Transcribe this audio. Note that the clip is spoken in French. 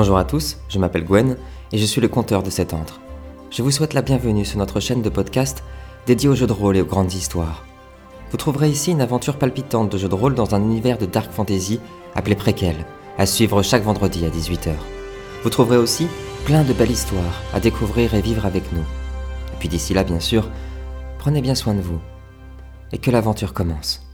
Bonjour à tous, je m'appelle Gwen et je suis le conteur de cet antre. Je vous souhaite la bienvenue sur notre chaîne de podcast dédiée aux jeux de rôle et aux grandes histoires. Vous trouverez ici une aventure palpitante de jeux de rôle dans un univers de dark fantasy appelé Préquel, à suivre chaque vendredi à 18h. Vous trouverez aussi plein de belles histoires à découvrir et vivre avec nous. Et puis d'ici là, bien sûr, prenez bien soin de vous et que l'aventure commence.